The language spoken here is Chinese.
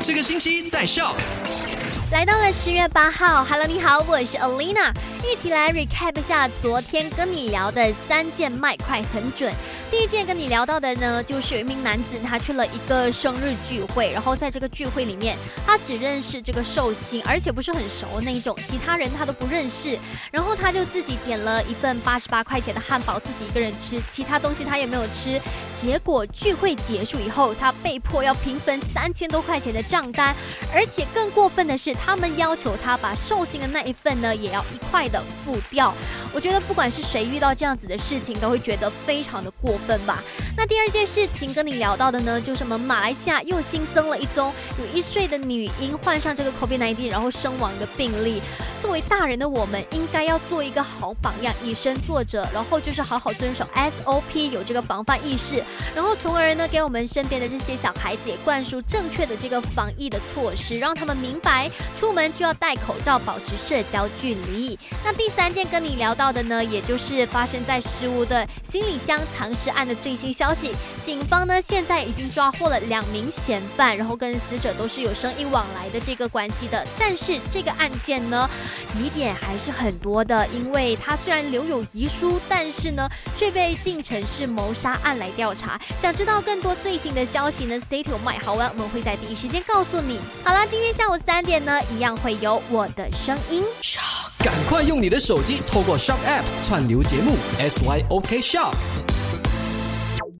这个星期在笑。来到了十月八号，Hello，你好，我是 Alina，一起来 recap 一下昨天跟你聊的三件麦快很准。第一件跟你聊到的呢，就是有一名男子，他去了一个生日聚会，然后在这个聚会里面，他只认识这个寿星，而且不是很熟那一种，其他人他都不认识。然后他就自己点了一份八十八块钱的汉堡，自己一个人吃，其他东西他也没有吃。结果聚会结束以后，他被迫要平分三千多块钱的账单，而且更过分的是，他们要求他把寿星的那一份呢，也要一块的付掉。我觉得不管是谁遇到这样子的事情，都会觉得非常的过分吧。那第二件事情跟你聊到的呢，就是我们马来西亚又新增了一宗有一岁的女婴患上这个 COVID-19 然后身亡的病例。作为大人的我们，应该要做一个好榜样，以身作则，然后就是好好遵守 SOP，有这个防范意识，然后从而呢，给我们身边的这些小孩子也灌输正确的这个防疫的措施，让他们明白出门就要戴口罩，保持社交距离。那第三件跟你聊到的呢，也就是发生在失物的行李箱藏尸案的最新消消息，警方呢现在已经抓获了两名嫌犯，然后跟死者都是有生意往来的这个关系的，但是这个案件呢。疑点还是很多的，因为他虽然留有遗书，但是呢却被定成是谋杀案来调查。想知道更多最新的消息呢？Stay to my 好玩，我们会在第一时间告诉你。好了，今天下午三点呢，一样会有我的声音。赶快用你的手机透过 Shop App 串流节目 SYOK Shop。